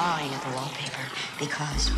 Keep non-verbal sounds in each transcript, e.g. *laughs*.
clawing at the wallpaper because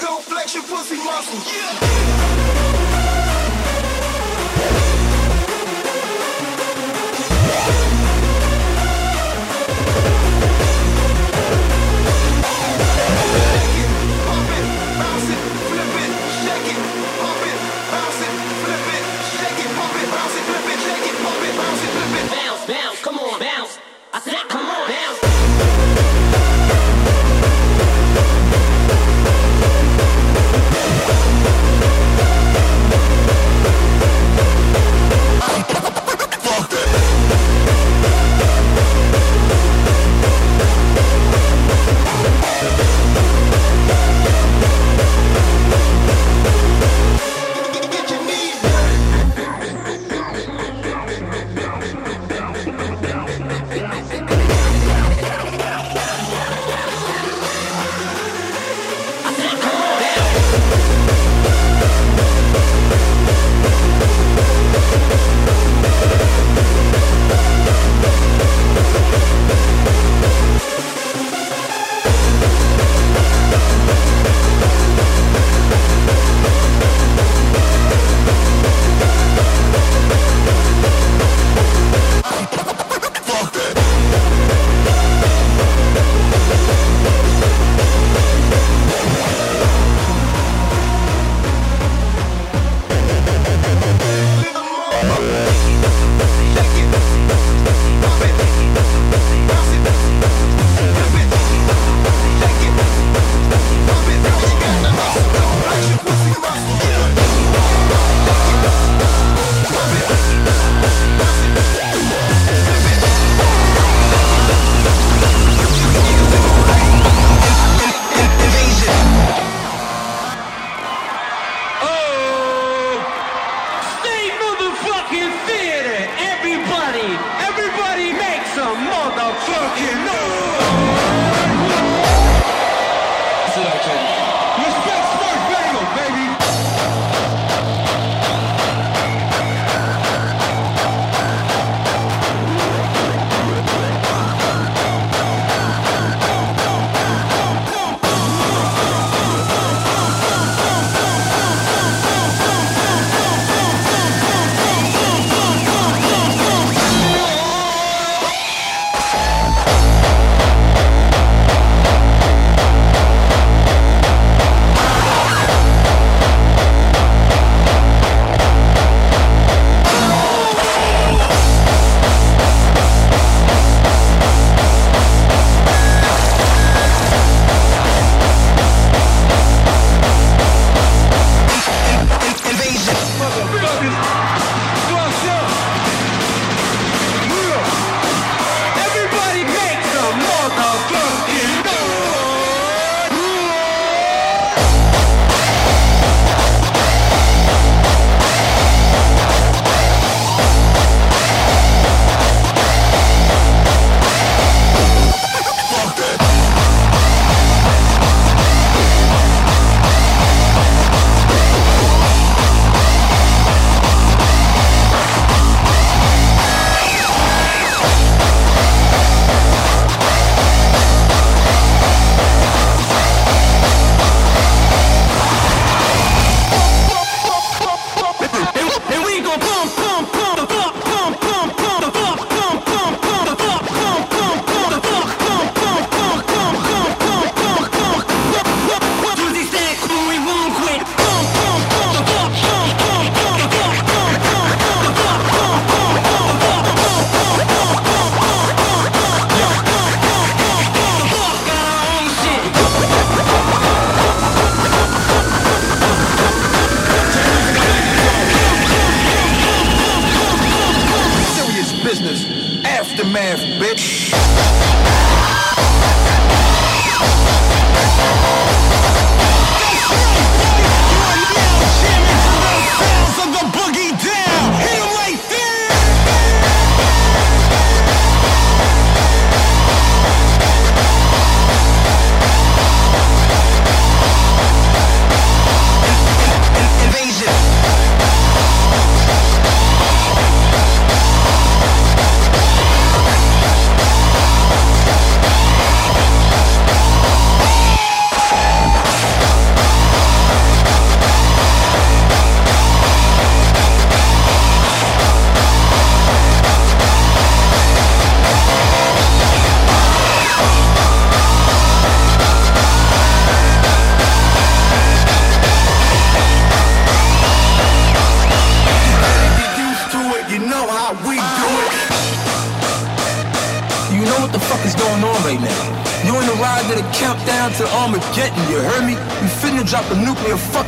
Go flex your pussy muscles. Yeah.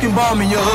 Nuclear fucking bomb your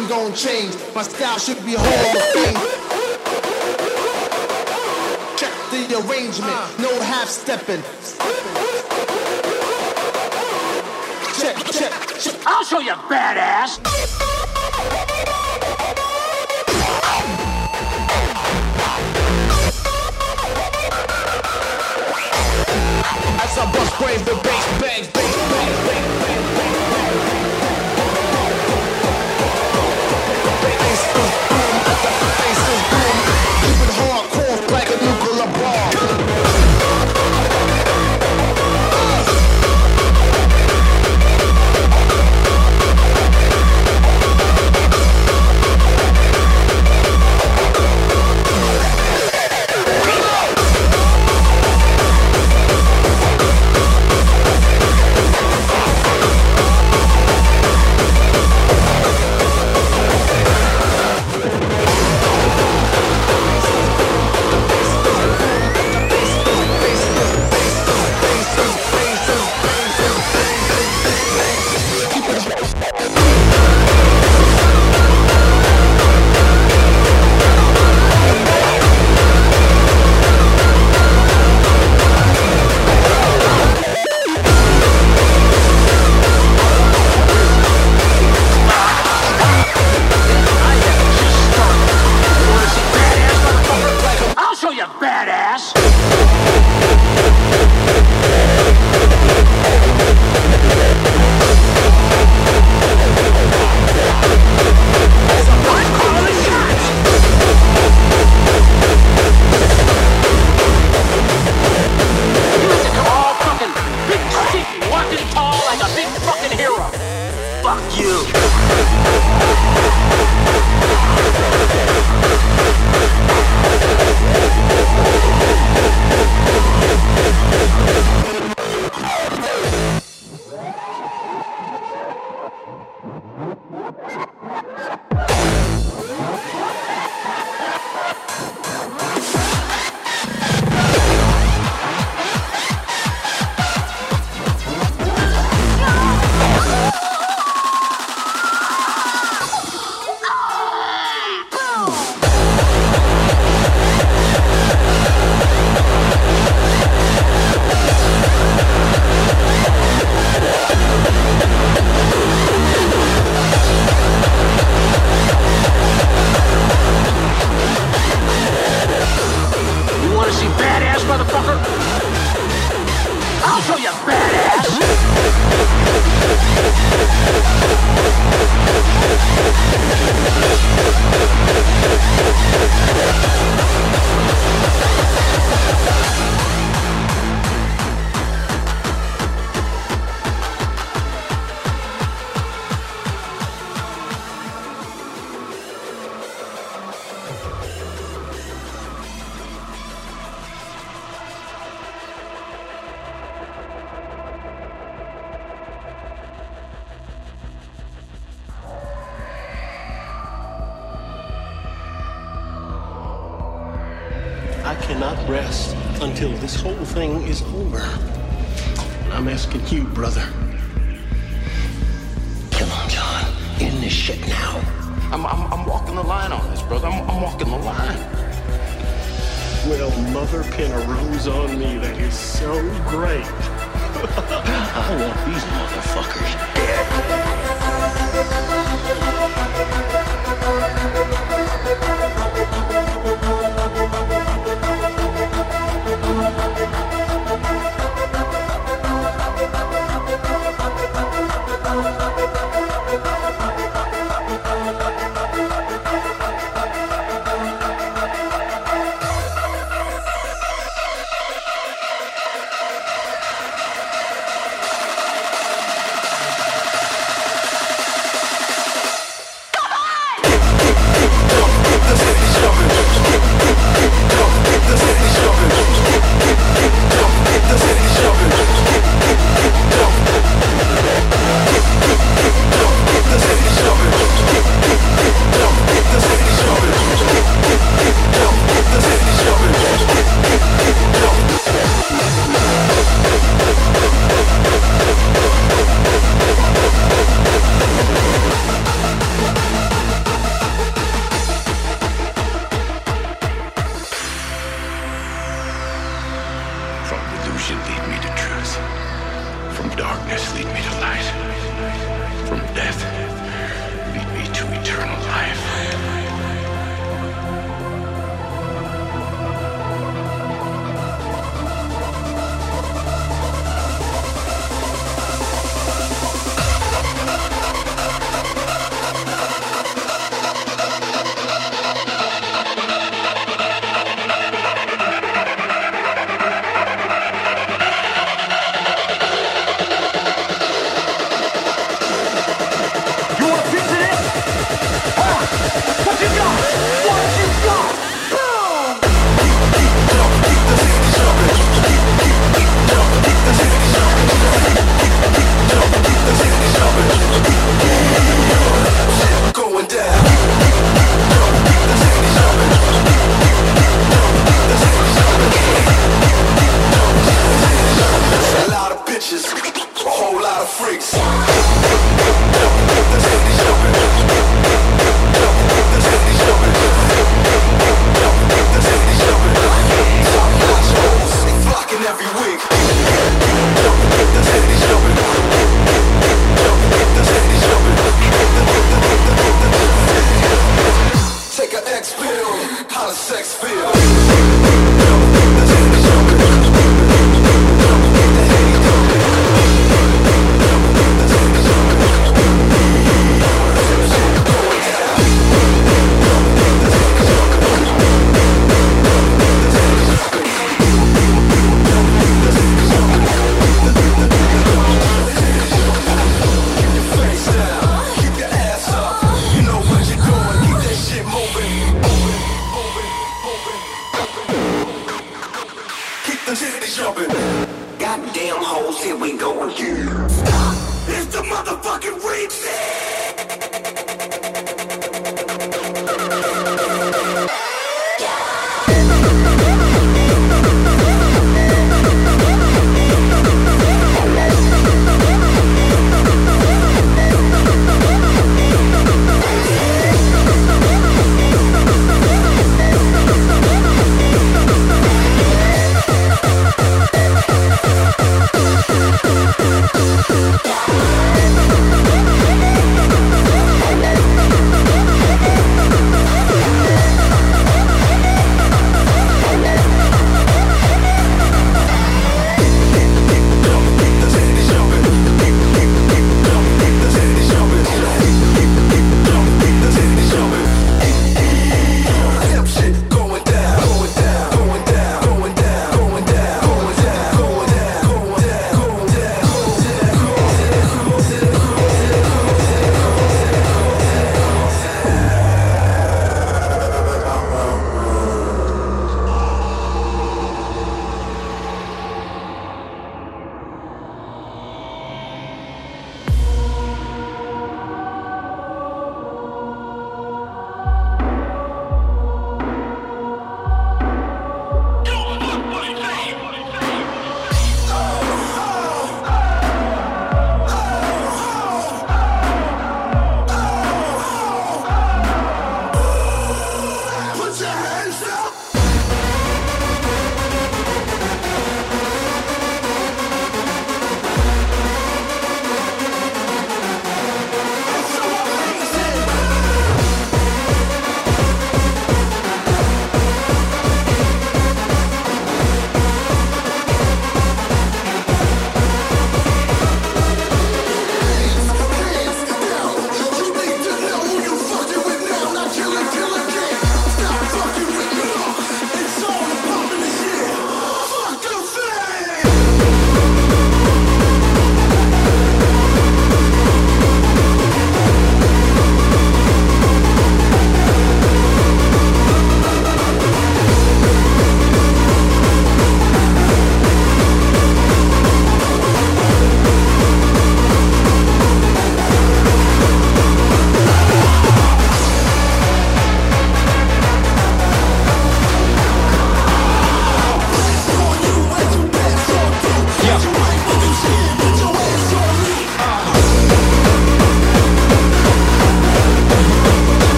nothing gonna change. My style should be Hall of Fame. Check the arrangement, uh. no half stepping. Check, check, check. I'll show you, badass. Rest until this whole thing is over. And I'm asking you, brother. Kill him, John. End this shit now. I'm, I'm, I'm walking the line on this, brother. I'm, I'm walking the line. Well, mother pin a rose on me. That is so great. *laughs* I want these motherfuckers dead.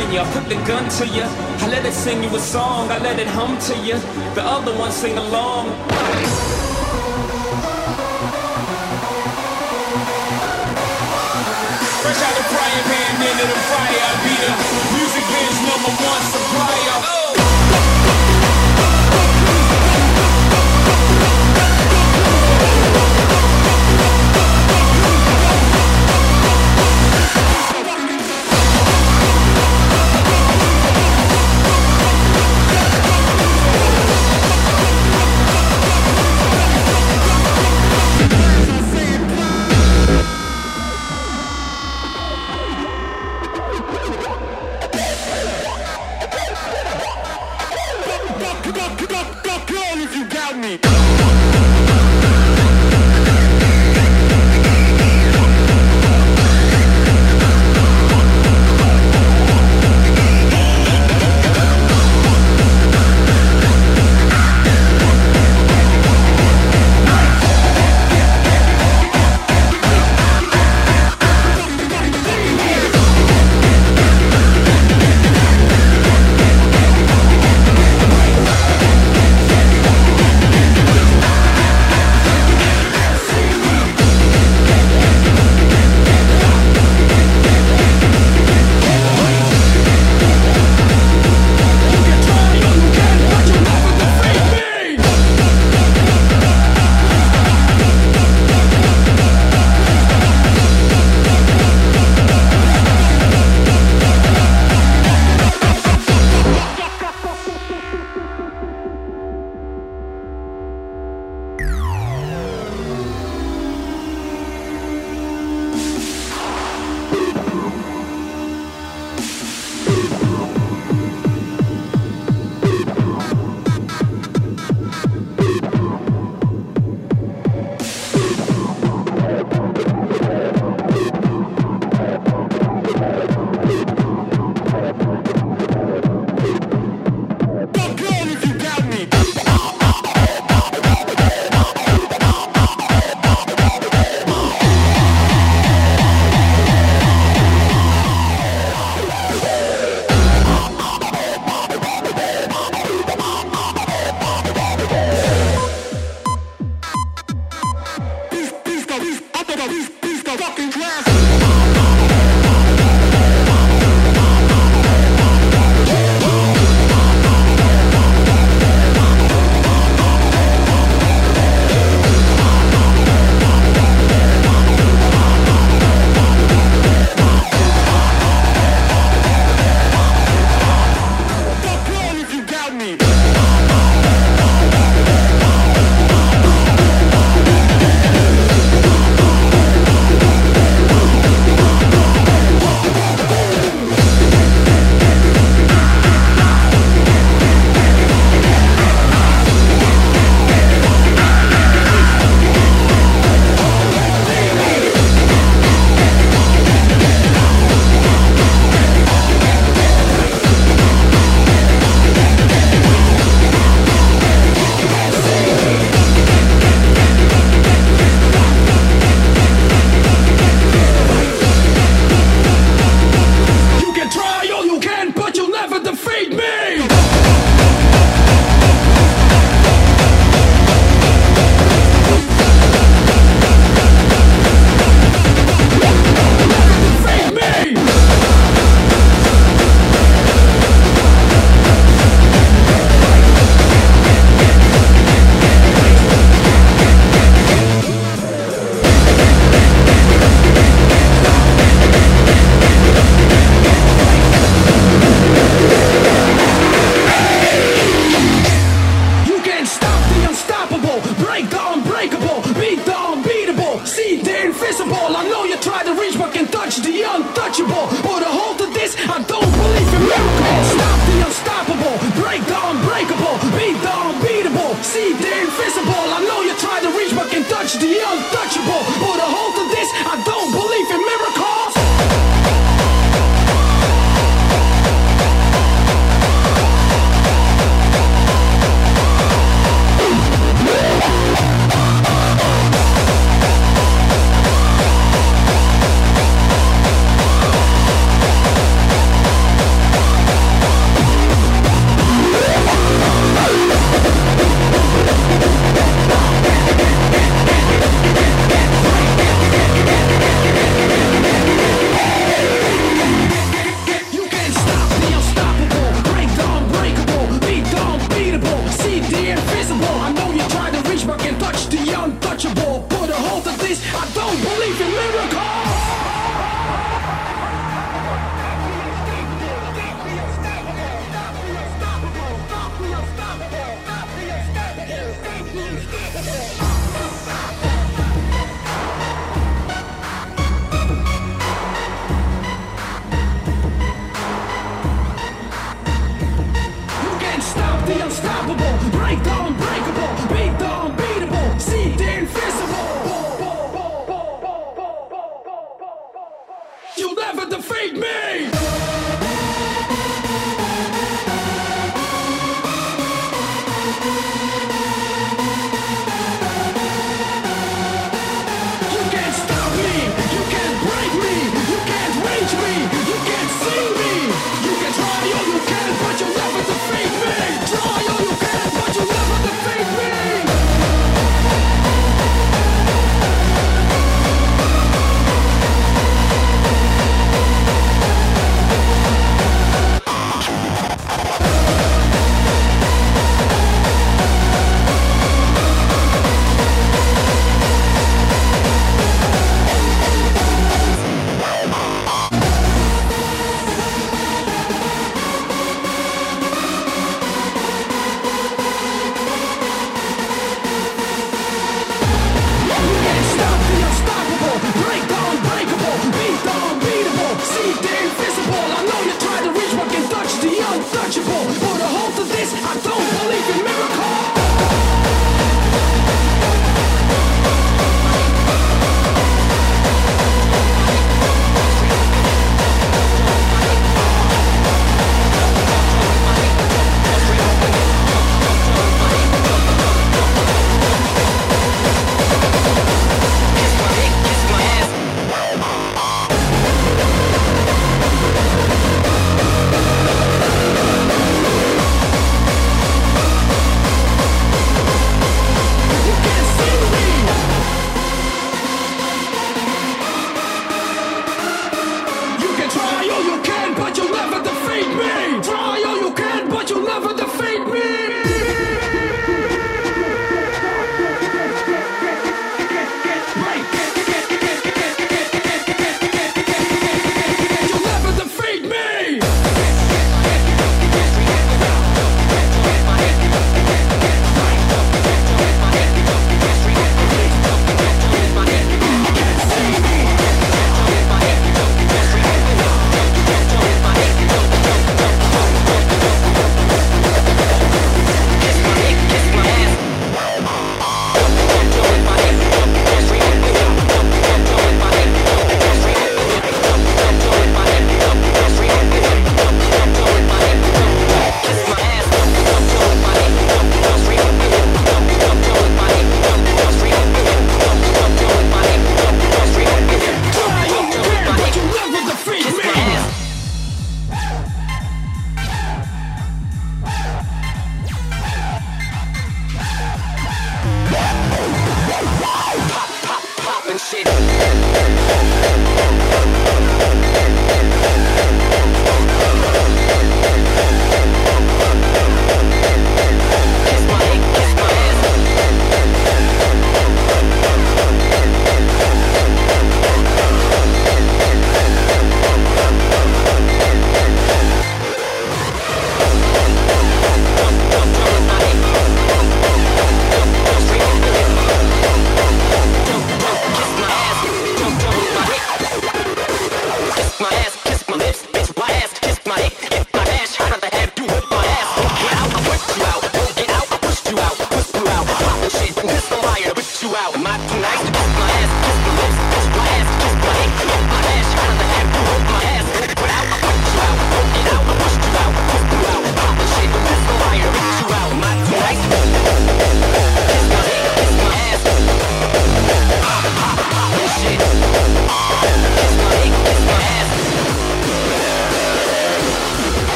you. I put the gun to you. I let it sing you a song. I let it hum to you. The other one sing along.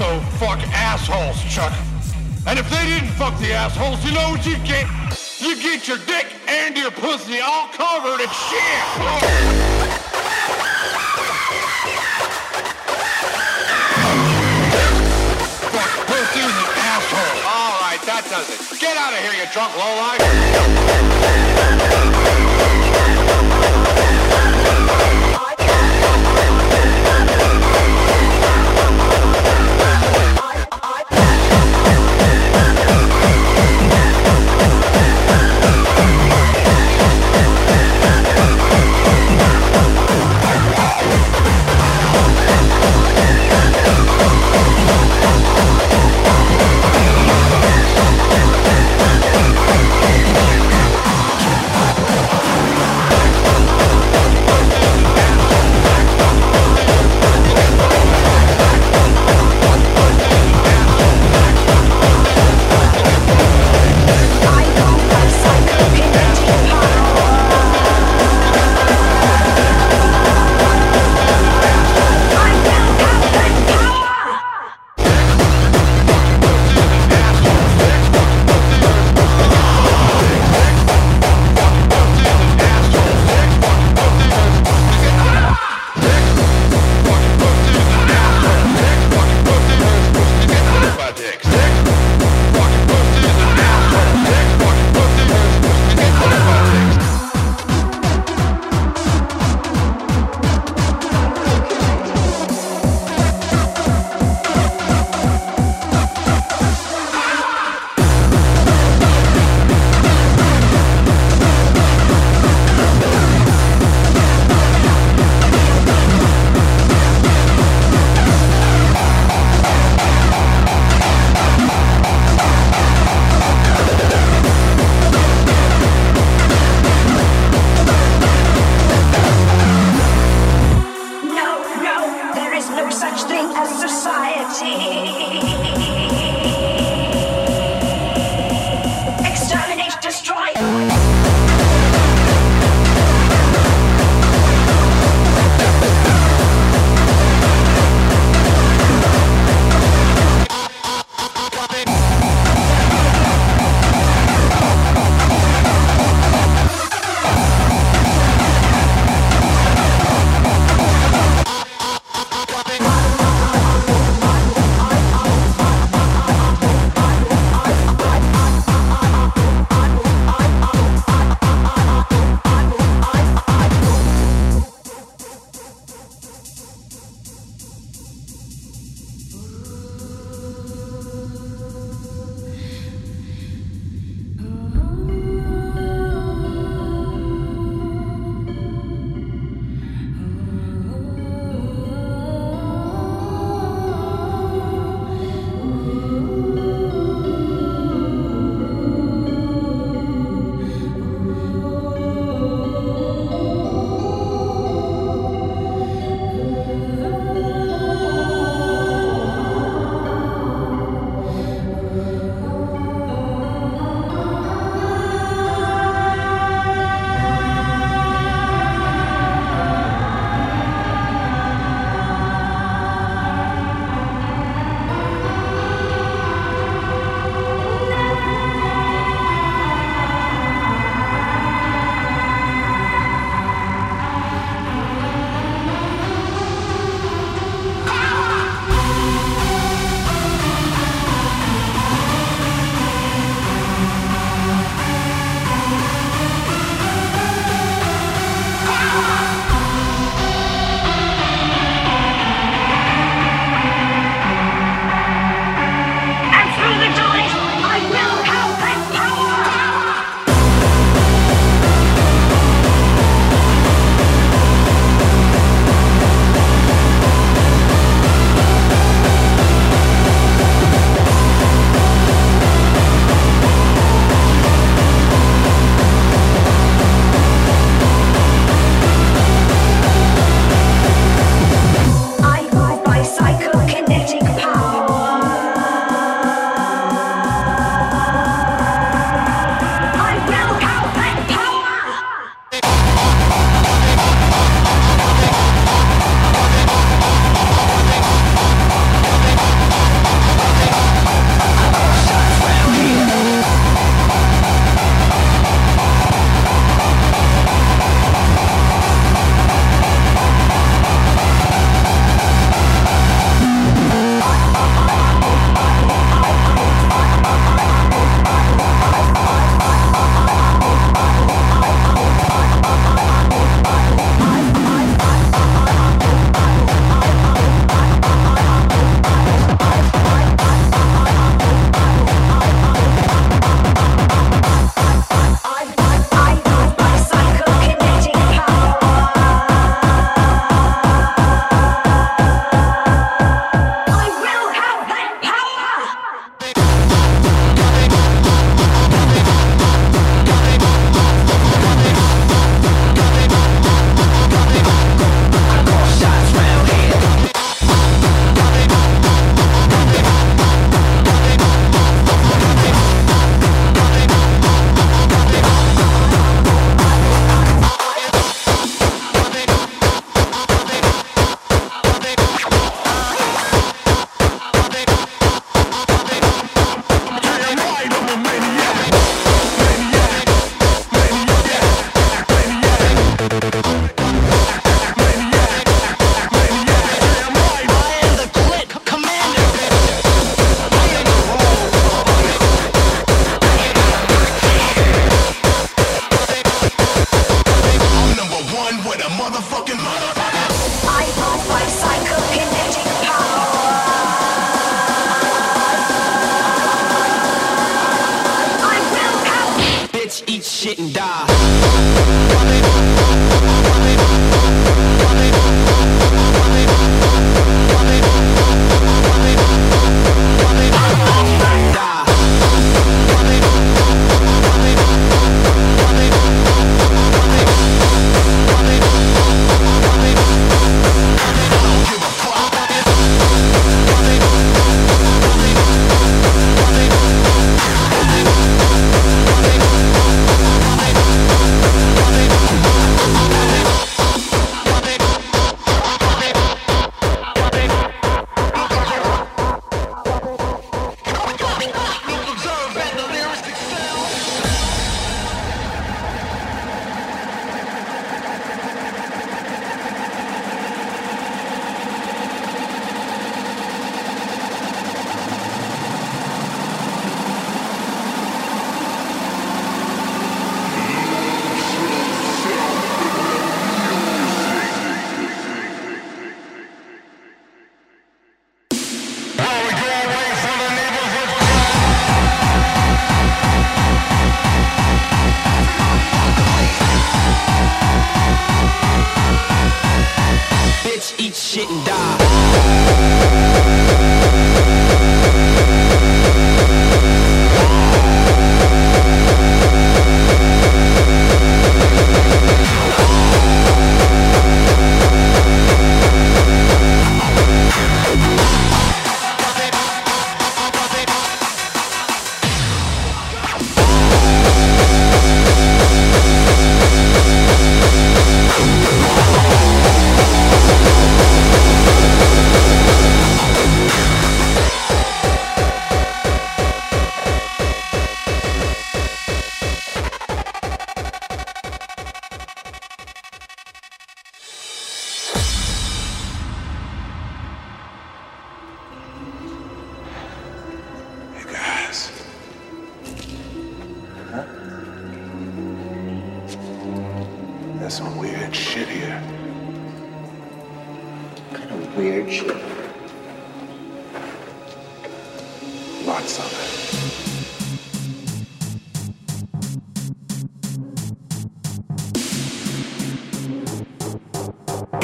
also fuck assholes, Chuck. And if they didn't fuck the assholes, you know what you get? You get your dick and your pussy all covered in shit. fuck pussy and asshole. All right, that does it. Get out of here, you drunk lowlife.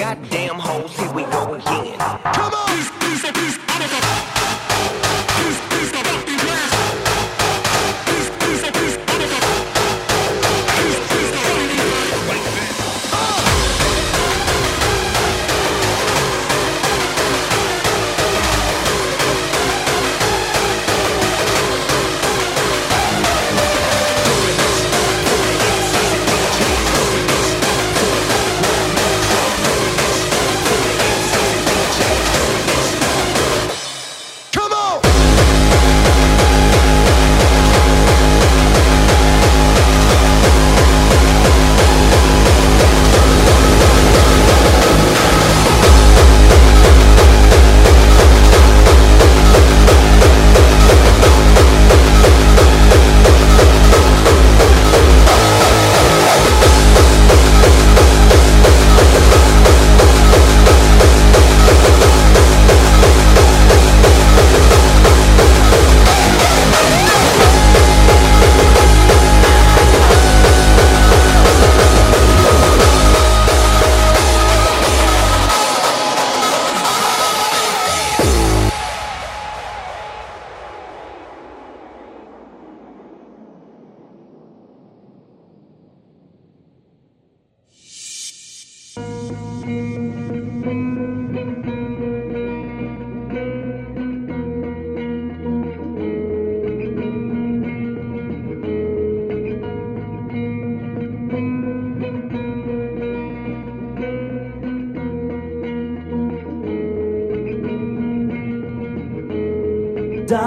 Goddamn hoes, here we go again. Come on!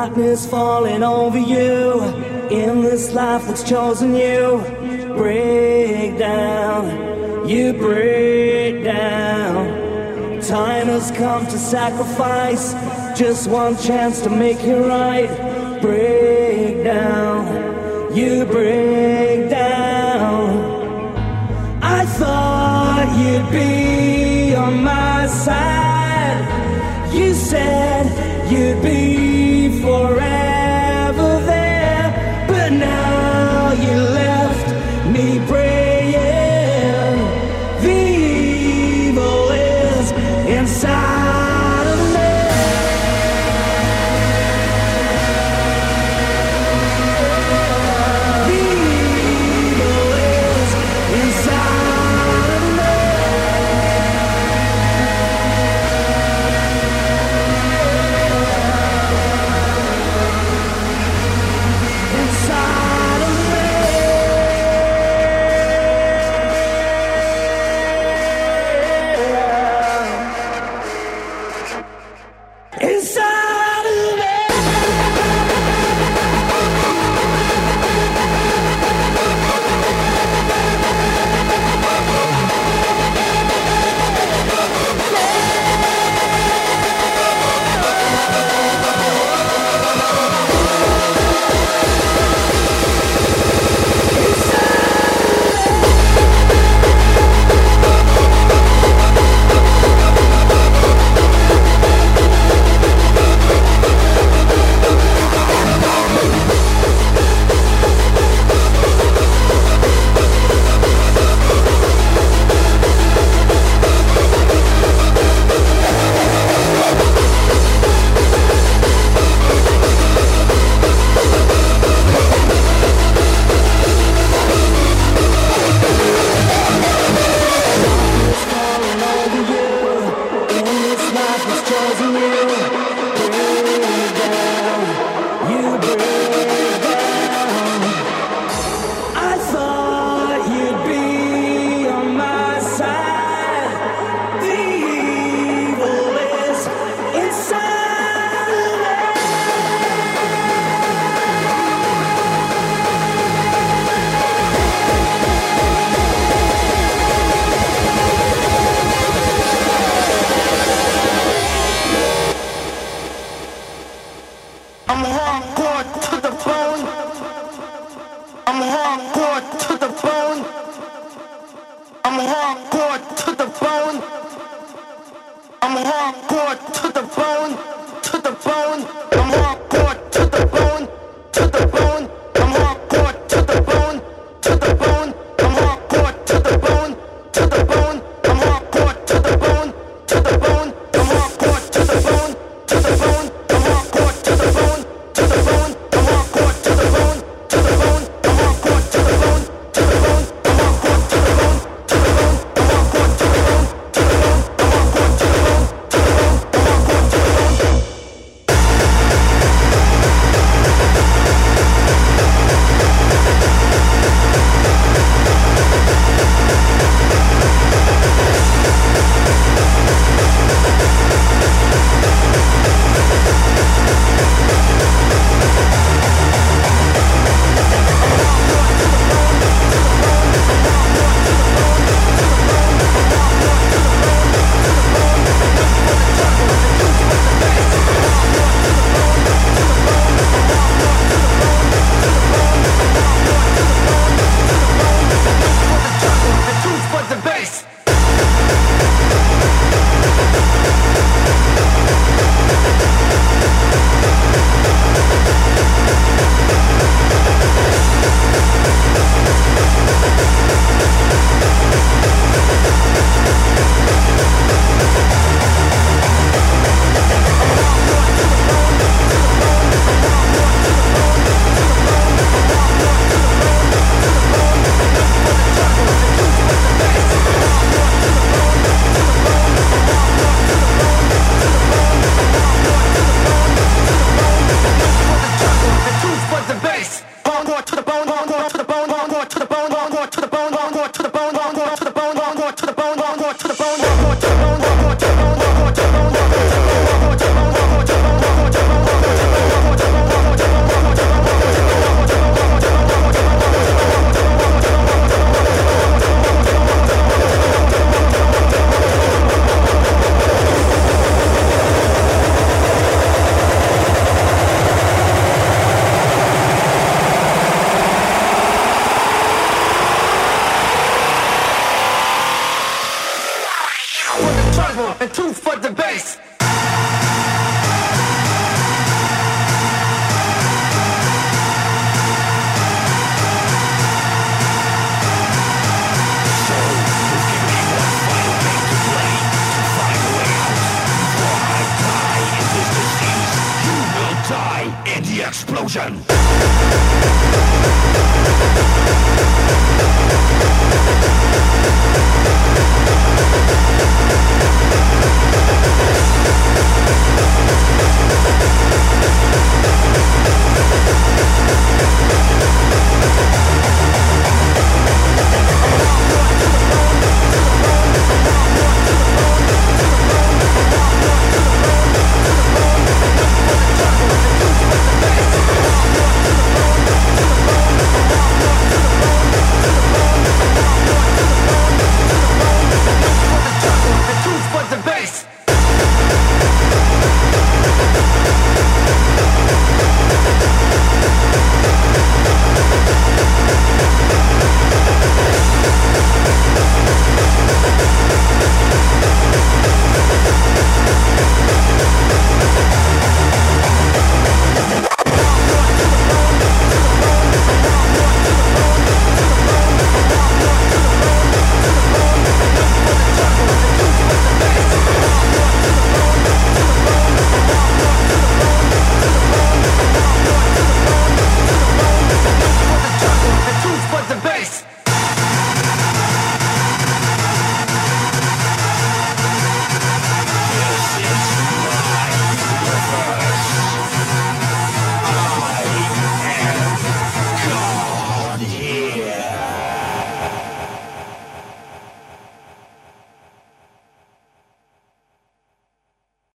Darkness falling over you in this life that's chosen you. Break down, you break down. Time has come to sacrifice just one chance to make it right. Break down, you break down. I thought you you'd be on my side. You said you'd be hardcore to the bone. I'm hardcore to the bone. I'm hardcore to the bone.